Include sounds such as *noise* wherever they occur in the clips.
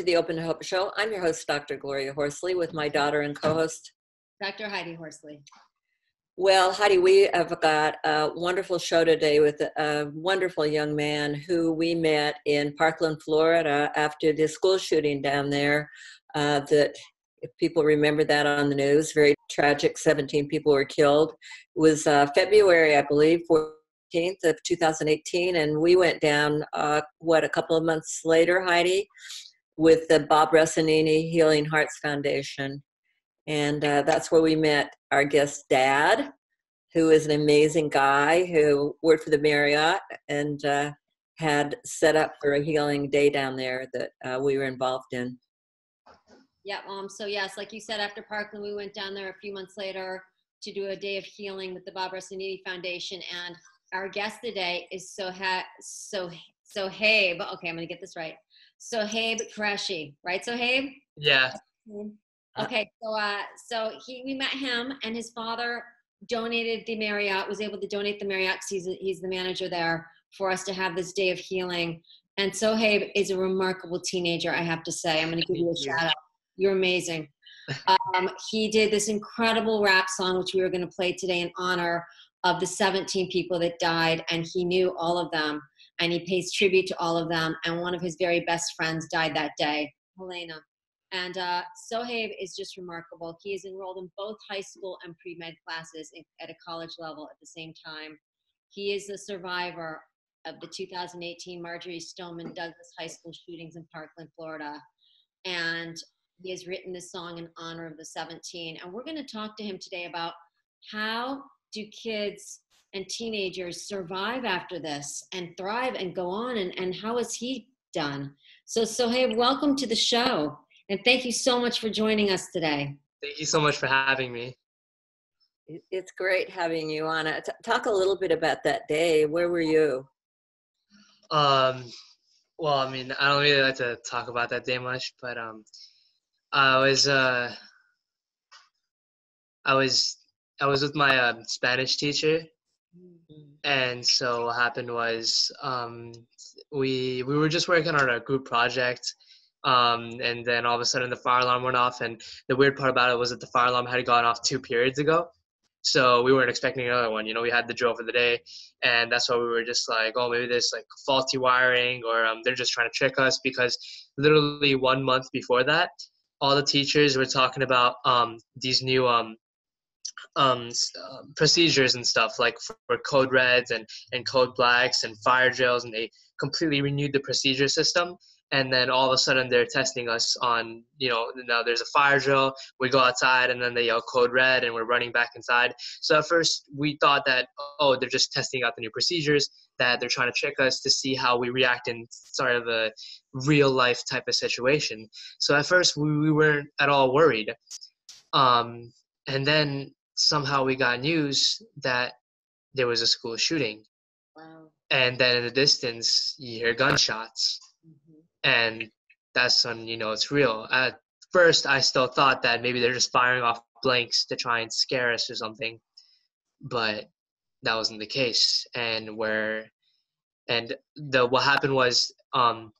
to the Open Hope Show. I'm your host, Dr. Gloria Horsley, with my daughter and co host, Dr. Heidi Horsley. Well, Heidi, we have got a wonderful show today with a wonderful young man who we met in Parkland, Florida after the school shooting down there. Uh, that, if people remember that on the news, very tragic, 17 people were killed. It was uh, February, I believe, 14th of 2018, and we went down, uh, what, a couple of months later, Heidi, with the Bob Ressanini Healing Hearts Foundation and uh, that's where we met our guest dad, who is an amazing guy who worked for the Marriott and uh, had set up for a healing day down there that uh, we were involved in. Yeah, um, so yes, like you said, after Parkland, we went down there a few months later to do a day of healing with the Bob Ressanini Foundation. And our guest today is so Soha- so Sohaib. Okay, I'm gonna get this right. Sohaib Qureshi, right? Sohaib? Yeah. Okay, so uh, so he we met him, and his father donated the Marriott. Was able to donate the Marriott because he's he's the manager there for us to have this day of healing. And Sohaib is a remarkable teenager, I have to say. I'm going to give you a shout out. You're amazing. Um, he did this incredible rap song, which we were going to play today in honor of the 17 people that died, and he knew all of them, and he pays tribute to all of them. And one of his very best friends died that day, Helena. And uh, Sohaib is just remarkable. He is enrolled in both high school and pre med classes at a college level at the same time. He is a survivor of the 2018 Marjory Stoneman Douglas High School shootings in Parkland, Florida. And he has written this song in honor of the 17. And we're going to talk to him today about how do kids and teenagers survive after this and thrive and go on and, and how has he done? So so hey welcome to the show. And thank you so much for joining us today. Thank you so much for having me. It's great having you on. T- talk a little bit about that day. Where were you? Um, well, I mean, I don't really like to talk about that day much, but um, I was uh, I was I was with my uh, Spanish teacher. And so what happened was um, we we were just working on a group project um, and then all of a sudden the fire alarm went off. And the weird part about it was that the fire alarm had gone off two periods ago. So we weren't expecting another one. You know, we had the drill for the day, and that's why we were just like, oh, maybe there's like faulty wiring, or um, they're just trying to trick us. Because literally one month before that, all the teachers were talking about um, these new um, um, uh, procedures and stuff like for, for, code reds and, and code blacks and fire drills and they completely renewed the procedure system. And then all of a sudden they're testing us on you know now there's a fire drill we go outside and then they yell code red and we're running back inside. So at first we thought that oh they're just testing out the new procedures that they're trying to trick us to see how we react in sort of a real life type of situation. So at first we, we weren't at all worried. Um, and then somehow we got news that there was a school shooting wow. and then in the distance you hear gunshots and that's when you know it's real. At first, I still thought that maybe they're just firing off blanks to try and scare us or something, but that wasn't the case. And where, and the what happened was, um,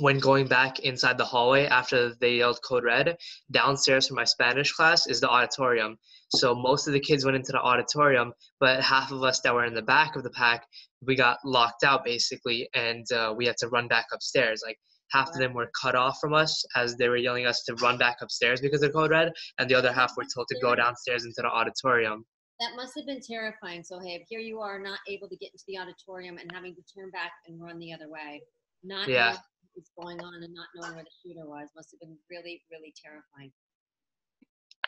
when going back inside the hallway after they yelled code red, downstairs from my Spanish class is the auditorium. So most of the kids went into the auditorium, but half of us that were in the back of the pack, we got locked out basically, and uh, we had to run back upstairs. Like half of them were cut off from us as they were yelling us to run back upstairs because of code red, and the other half were told to go downstairs into the auditorium. That must have been terrifying. So, hey, here you are not able to get into the auditorium and having to turn back and run the other way. Not yeah. Knowing what's going on and not knowing where the shooter was must have been really, really terrifying.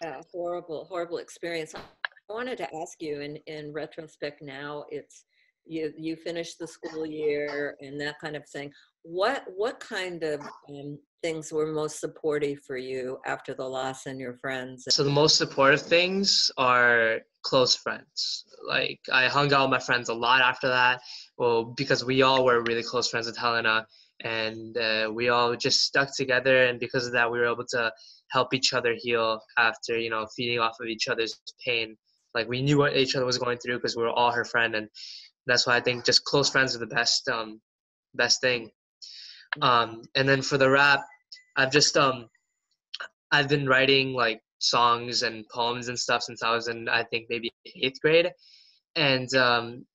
Yeah, horrible, horrible experience. I wanted to ask you in, in retrospect now, it's you you finished the school year and that kind of thing. What what kind of um, things were most supportive for you after the loss and your friends? So the most supportive things are close friends. Like i hung out with my friends a lot after that. Well because we all were really close friends with helena and uh, we all just stuck together and because of that we were able to help each other heal after you know feeding off of each other's pain like we knew what each other was going through because we were all her friend and that's why I think just close friends are the best um, best thing. Um, and then for the rap, I've just um, I've been writing like songs and poems and stuff since I was in I think maybe eighth grade, and um,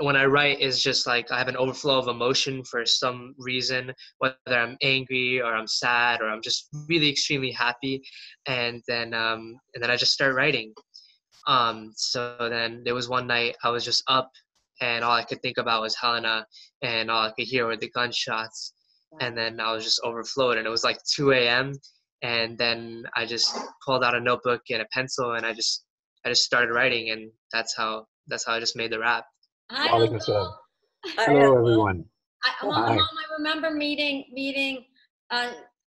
when I write, it's just like I have an overflow of emotion for some reason, whether I'm angry or I'm sad or I'm just really extremely happy, and then um, and then I just start writing. Um, so then there was one night I was just up, and all I could think about was Helena, and all I could hear were the gunshots, and then I was just overflowed, and it was like 2 a.m. And then I just pulled out a notebook and a pencil, and I just I just started writing, and that's how that's how I just made the rap. Hi, Uncle. I Hello, have- everyone. I, Mom, Hi. Mom, I remember meeting meeting uh,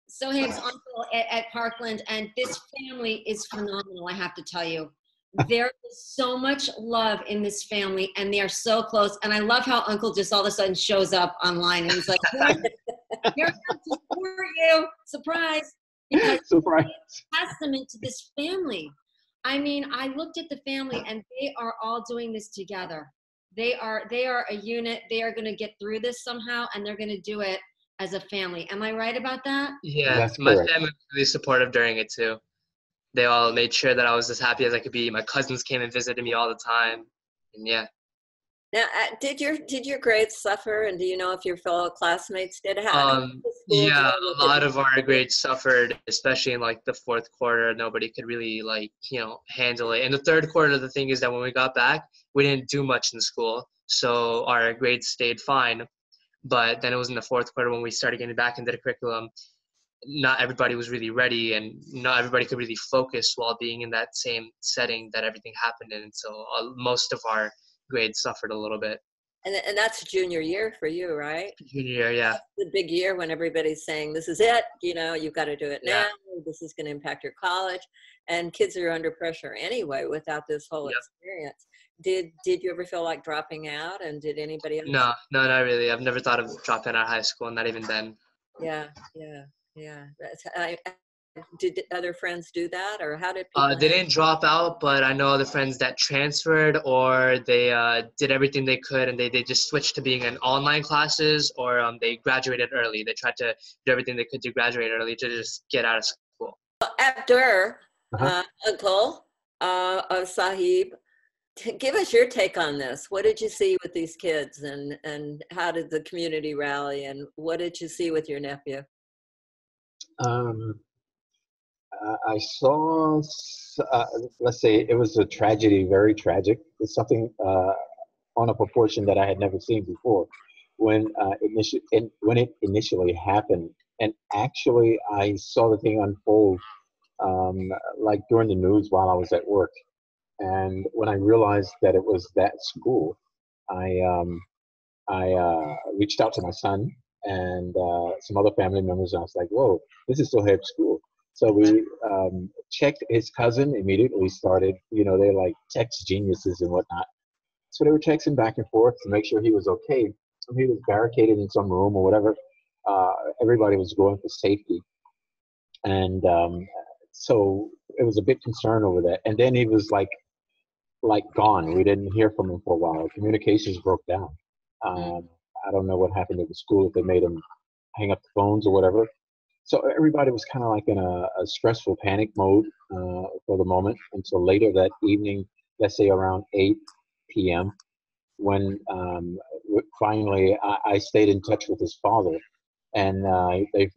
Sohaib's uncle at, at Parkland, and this family is phenomenal. I have to tell you, there is so much love in this family, and they are so close. And I love how Uncle just all of a sudden shows up online, and he's like, "Here here I am to support you, surprise!" Because *laughs* Surprise. testament to this family. I mean, I looked at the family and they are all doing this together. They are they are a unit. They are going to get through this somehow and they're going to do it as a family. Am I right about that? Yeah, That's my correct. family was really supportive during it too. They all made sure that I was as happy as I could be. My cousins came and visited me all the time, and yeah. Now, uh, did your did your grades suffer, and do you know if your fellow classmates did? How, how Um, did the school yeah, a lot of our grades suffered, especially in like the fourth quarter. Nobody could really like you know handle it. In the third quarter, the thing is that when we got back, we didn't do much in school, so our grades stayed fine. But then it was in the fourth quarter when we started getting back into the curriculum. Not everybody was really ready, and not everybody could really focus while being in that same setting that everything happened in. So uh, most of our grades suffered a little bit. And, and that's junior year for you, right? Junior year, yeah. The big year when everybody's saying, "This is it," you know, you've got to do it Yeah. now. This is going to impact your college, and kids are under pressure anyway without this whole Yep. experience. Did Did you ever feel like dropping out? And did anybody? else? No, no, not really. I've never thought of dropping out of high school, not even then. Yeah, yeah, yeah. That's, I- did other friends do that, or how did people? Uh, they didn't drop out, but I know other friends that transferred or they uh, did everything they could and they, they just switched to being in online classes or um, they graduated early. They tried to do everything they could to graduate early to just get out of school. Abdur, Uh-huh. uh, Uncle uh, of Sahib, t- give us your take on this. What did you see with these kids, and and how did the community rally, and what did you see with your nephew? Um, uh, I saw, uh, let's say, it was a tragedy, very tragic. It's something uh, on a proportion that I had never seen before. When uh, initially, in, when it initially happened, and actually, I saw the thing unfold, um, like during the news while I was at work. And when I realized that it was that school, I um, I uh, reached out to my son and uh, some other family members. And I was like, "Whoa, this is Sohaib school." So we um, checked his cousin immediately. Started, you know, they're like text geniuses and whatnot. So they were texting back and forth to make sure he was okay. He was barricaded in some room or whatever. Uh, everybody was going for safety, and um, so it was a big concern over that. And then he was like, like gone. We didn't hear from him for a while. Communications broke down. Um, I don't know what happened at the school if they made him hang up the phones or whatever. So everybody was kind of like in a, a stressful panic mode uh, for the moment until later that evening, let's say around 8 p.m., when um, finally I, I stayed in touch with his father. And uh, they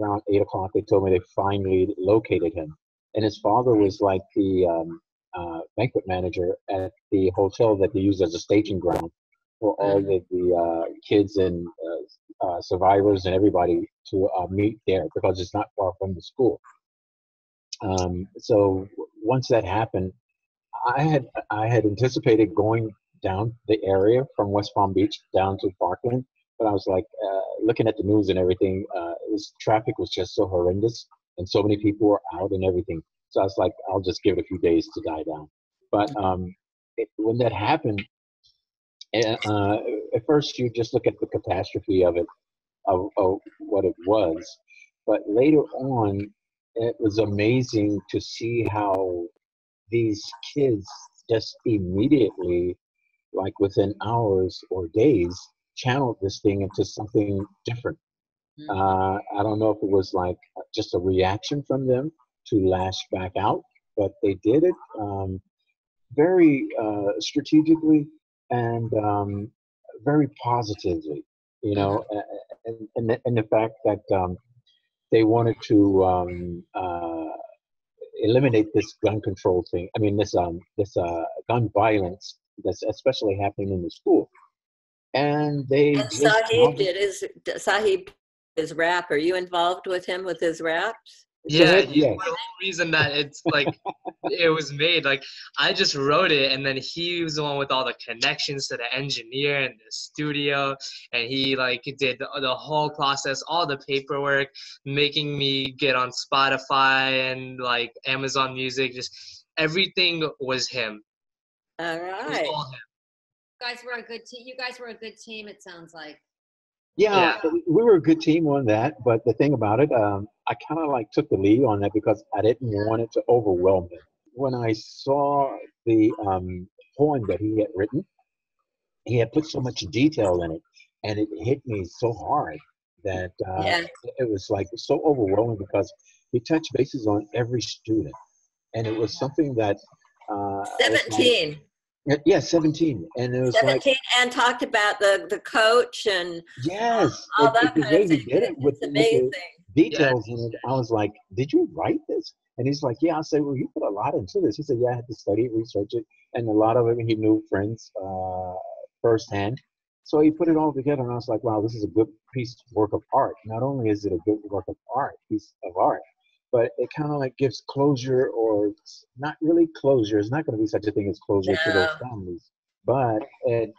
around 8 o'clock, they told me they finally located him. And his father was like the um, uh, banquet manager at the hotel that they used as a staging ground for all of the uh, kids and uh, survivors and everybody to uh, meet there because it's not far from the school. Um, so once that happened, I had I had anticipated going down the area from West Palm Beach down to Parkland, but I was like uh, looking at the news and everything. Uh, was traffic was just so horrendous, and so many people were out and everything. So I was like, I'll just give it a few days to die down. But um, it, when that happened, uh, at first you just look at the catastrophe of it, of, of what it was. But later on, it was amazing to see how these kids just immediately, like within hours or days, channeled this thing into something different. Mm. Uh, I don't know if it was like just a reaction from them to lash back out, but they did it um, very uh, strategically and um, very positively. You know, and, and, the, and the fact that um, they wanted to um, uh, eliminate this gun control thing. I mean, this um, this uh, gun violence that's especially happening in the school. And they and Sahib did his Sahib his rap. Are you involved with him with his raps? Yeah, yeah. the whole reason that it's like it was made. Like I just wrote it, and then he was the one with all the connections to the engineer and the studio, and he like did the, the whole process, all the paperwork, making me get on Spotify and like Amazon Music. Just everything was him. All right. All him. You guys were a good team. You guys were a good team. It sounds like. Yeah, yeah, we were a good team on that. But the thing about it, um, I kind of like took the lead on that because I didn't want it to overwhelm me. When I saw the um, poem that he had written, he had put so much detail in it, and it hit me so hard that uh, yeah. it was like so overwhelming because he touched bases on every student, and it was something that. Uh, Seventeen. Yeah, 17. And it was 17 like, and talked about the the coach and yes, all it, that it, kind of thing. Did it with, with the details in it. I was like, Did you write this? And he's like, Yeah. I said, Well, you put a lot into this. He said, Yeah, I had to study it, research it. And a lot of it he knew friends uh, firsthand. So he put it all together, and I was like, Wow, this is a good piece of work of art. Not only is it a good work of art, piece of art, but it kind of like gives closure or not really closure. It's not going to be such a thing as closure no. to those families, but it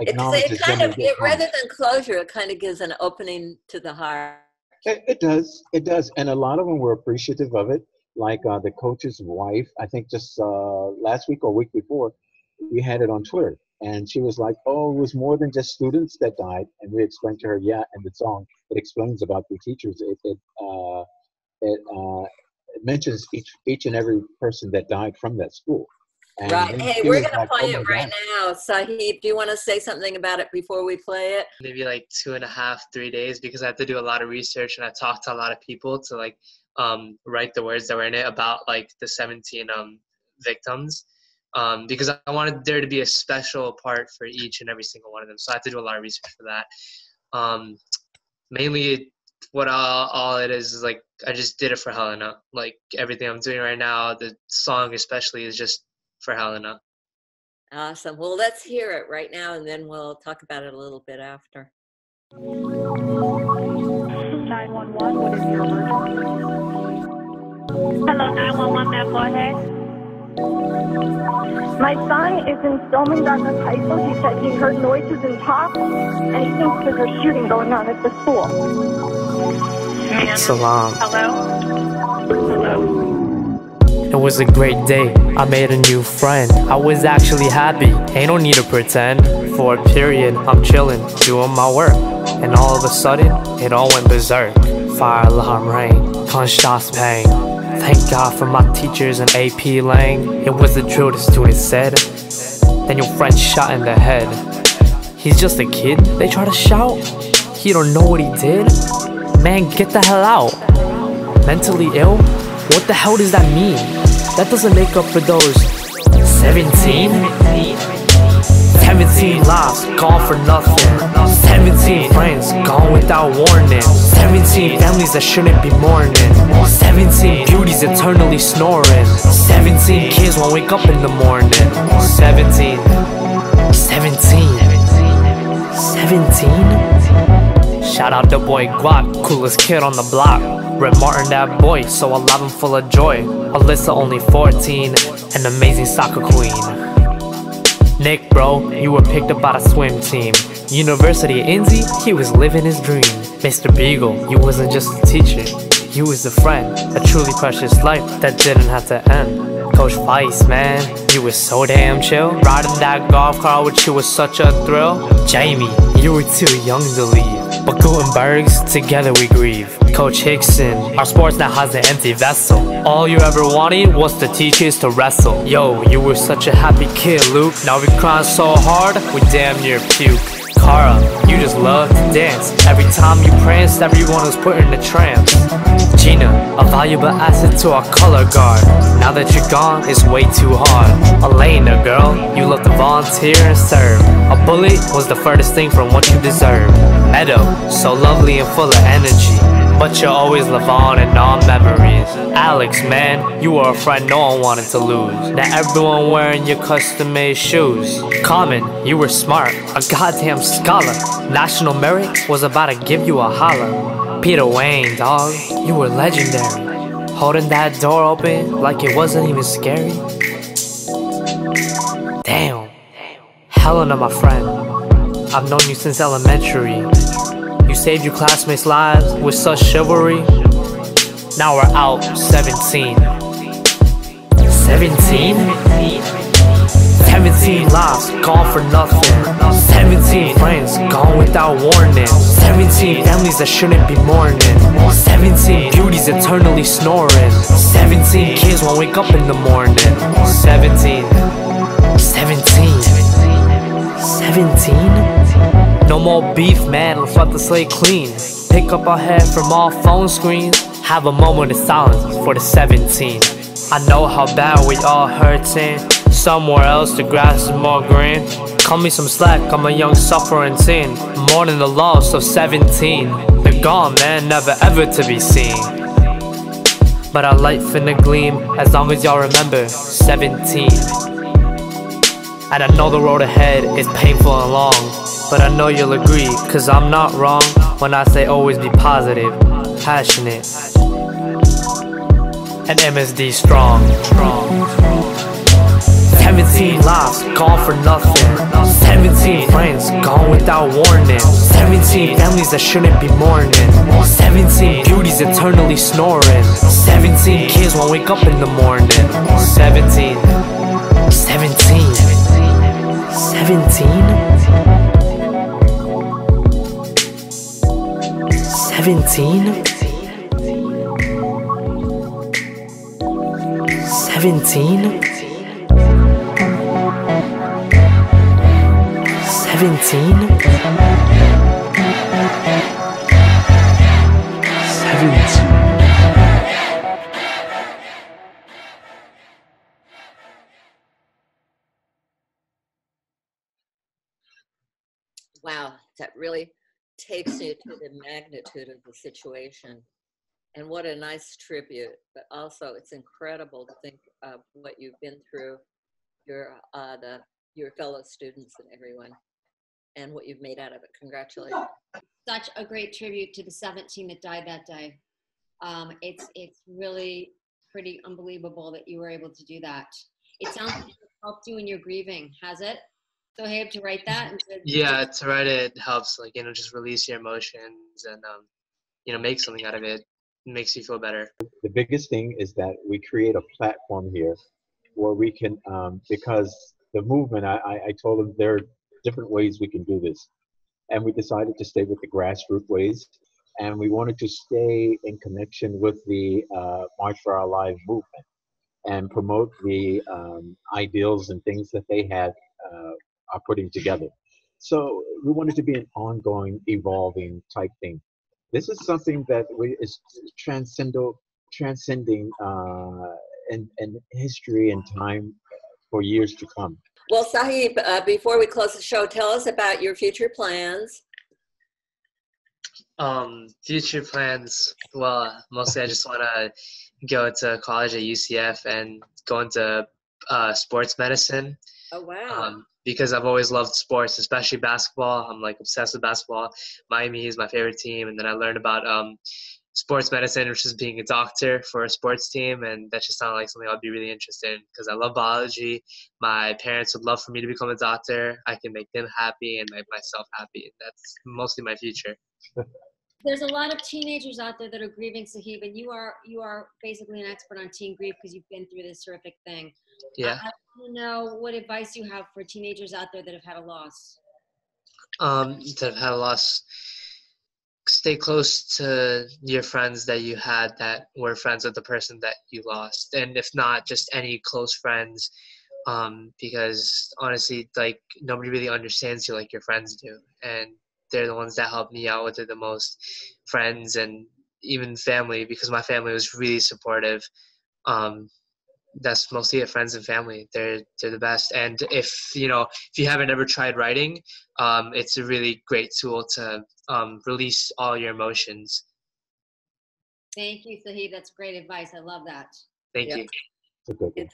acknowledges it kind of it, rather than closure, it kind of gives an opening to the heart. It, it, does, it does, and a lot of them were appreciative of it. Like uh, the coach's wife, I think just uh, last week or week before, we had it on Twitter, and she was like, "Oh, it was more than just students that died." And we explained to her, "Yeah," and the song it explains about the teachers. It, it uh, it, uh, it mentions each each and every person that died from that school. And right. Hey, we're going to play oh it right God. now. Sahib, do you want to say something about it before we play it? Maybe like two and a half, three days because I had to do a lot of research and I talked to a lot of people to like um, write the words that were in it about like the 17 um, victims. Um, because I wanted there to be a special part for each and every single one of them. So I had to do a lot of research for that. Um, mainly what all, all it is is like I just did it for Helena. Like everything I'm doing right now, the song especially is just for Helena. Awesome. Well, let's hear it right now, and then we'll talk about it a little bit after. 911, what is your emergency? Hello, 911, ma'am, go ahead. My son is in Stillman High School. He said he heard noises and talk, and he thinks there's a shooting going on at the school. Salam. Hello? Hello? It was a great day. I made a new friend. I was actually happy. Ain't no need to pretend. For a period, I'm chilling, doing my work. And all of a sudden, it all went berserk. Fire alarm rang, gunshots bang. Thank God for my teachers and AP Lang. It was the drill the student said. Then your friend shot in the head. He's just a kid, they try to shout. He don't know what he did. Man, get the hell out. Mentally ill? What the hell does that mean? That doesn't make up for those 17? 17 lives gone for nothing. 17 friends gone without warning. 17 families that shouldn't be mourning. 17 beauties eternally snoring. 17 kids won't wake up in the morning. 17. 17. 17? Shout out the boy Guac, coolest kid on the block. Red Martin, that boy, so alive and full of joy. Alyssa, only 14, an amazing soccer queen. Nick, bro, you were picked up by the swim team. University at Indy, he was living his dream. Mr. Beigel, you wasn't just a teacher, you was a friend. A truly precious life that didn't have to end. Coach Feis, man, you was so damn chill. Riding that golf cart with you was such a thrill. Jamie, you were too young to leave. But Guttenbergs, together we grieve. Coach Hixon, our sports now has an empty vessel. All you ever wanted was the teachers to wrestle. Yo, you were such a happy kid, Luke. Now we crying so hard, we damn near puke. Cara, you just love to dance. Every time you prance, everyone was put in a trance. Gina, a valuable asset to our color guard. Now that you're gone, it's way too hard. Alaina, girl, you love to volunteer and serve. A bullet was the furthest thing from what you deserve. Meadow, so lovely and full of energy. But you always live on in all memories. Alex, man, you were a friend no one wanted to lose. Now everyone wearing your custom made shoes. Carmen, you were smart, a goddamn scholar. National merit was about to give you a holler. Peter Wang, dog, you were legendary. Holding that door open like it wasn't even scary. Damn. Helena, my friend. I've known you since elementary. You saved your classmates' lives with such chivalry. Now we're out 17. 17? 17 lives gone for nothing. 17 friends gone without warning. 17 families that shouldn't be mourning. 17 beauties eternally snoring. 17 kids won't wake up in the morning. 17. 17. 17? No more beef, man. Let's wipe the slate clean. Pick up our head from all phone screens. Have a moment of silence for the 17. I know how bad we all hurting. Somewhere else the grass is more green. Call me some slack, I'm a young suffering teen. Mourning the loss of 17. They're gone, man, never ever to be seen. But our light finna gleam as long as y'all remember 17. And I know the road ahead is painful and long. But I know you'll agree, cause I'm not wrong when I say always be positive, passionate, and MSD strong. 17 lives gone for nothing. 17 friends gone without warning. 17 families that shouldn't be mourning. 17 beauties eternally snoring. 17 kids won't wake up in the morning. 17. 17. 17? 17? 17? 17? 17. Wow, that really takes you to the magnitude of the situation. And what a nice tribute, but also it's incredible to think of what you've been through, your uh, the your fellow students and everyone, and what you've made out of it. Congratulations. Such a great tribute to the 17 that died that day. Um, it's it's really pretty unbelievable that you were able to do that. It sounds like it helped you in your grieving, has it? So Habe to write that. And to, Yeah, to write it helps, like you know, just release your emotions and um, you know, make something out of it. It makes you feel better. the biggest thing is that we create a platform here where we can um, because the movement I, I, I told them there are different ways we can do this and we decided to stay with the grassroots ways and we wanted to stay in connection with the uh, march for our lives movement and promote the um, ideals and things that they had uh, are putting together so we wanted to be an ongoing evolving type thing this is something that we, is transcendental, transcending uh, in, in history and time for years to come. Well, Sahib, uh, before we close the show, tell us about your future plans. Um, future plans. Well, mostly I just want to go to college at UCF and go into uh, sports medicine. Oh wow! Um, because I've always loved sports, especially basketball. I'm like obsessed with basketball. Miami is my favorite team, and then I learned about um, sports medicine, which is being a doctor for a sports team, and that just sounded like something I'd be really interested in because I love biology. My parents would love for me to become a doctor. I can make them happy and make myself happy. That's mostly my future. *laughs* there's a lot of teenagers out there that are grieving Sahib, and you are you are basically an expert on teen grief because you've been through this horrific thing. Yeah. I, want to know what advice you have for teenagers out there that have had a loss. um, that have had a loss, stay close to your friends that you had that were friends with the person that you lost. And if not, just any close friends um, because honestly, like nobody really understands you like your friends do, and they're the ones that help me out with it the most. Friends and even family, because my family was really supportive. Um, that's mostly it friends and family they're they're the best and if you know if you haven't ever tried writing um, it's a really great tool to um, release all your emotions Thank you, Sahib. That's great advice. I love that. thank Yeah. you It's a good one.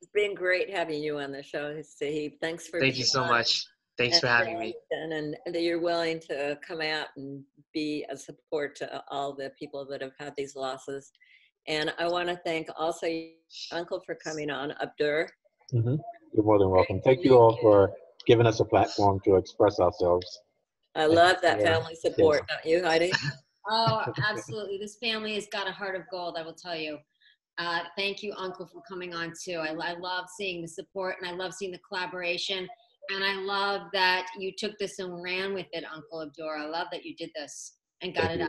It's been great having you on the show, Sahib. Thanks for thank being you so on much thanks for having me And, and that you're willing to come out and be a support to all the people that have had these losses. And I want to thank also your uncle for coming on, Abdur. Mhm. You're more than welcome. Thank you all for giving us a platform to express ourselves. I love that for- family support, don't you, Heidi? *laughs* Oh, absolutely. This family has got a heart of gold, I will tell you. Uh, thank you, Uncle, for coming on too. I, I love seeing the support and I love seeing the collaboration. And I love that you took this and ran with it, Uncle Abdur. I love that you did this and got Thank it you. there.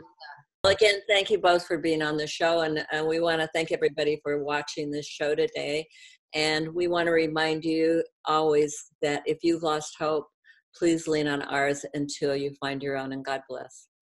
Well, again, thank you both for being on the show. And, and we want to thank everybody for watching this show today. And we want to remind you always that if you've lost hope, please lean on ours until you find your own. And God bless.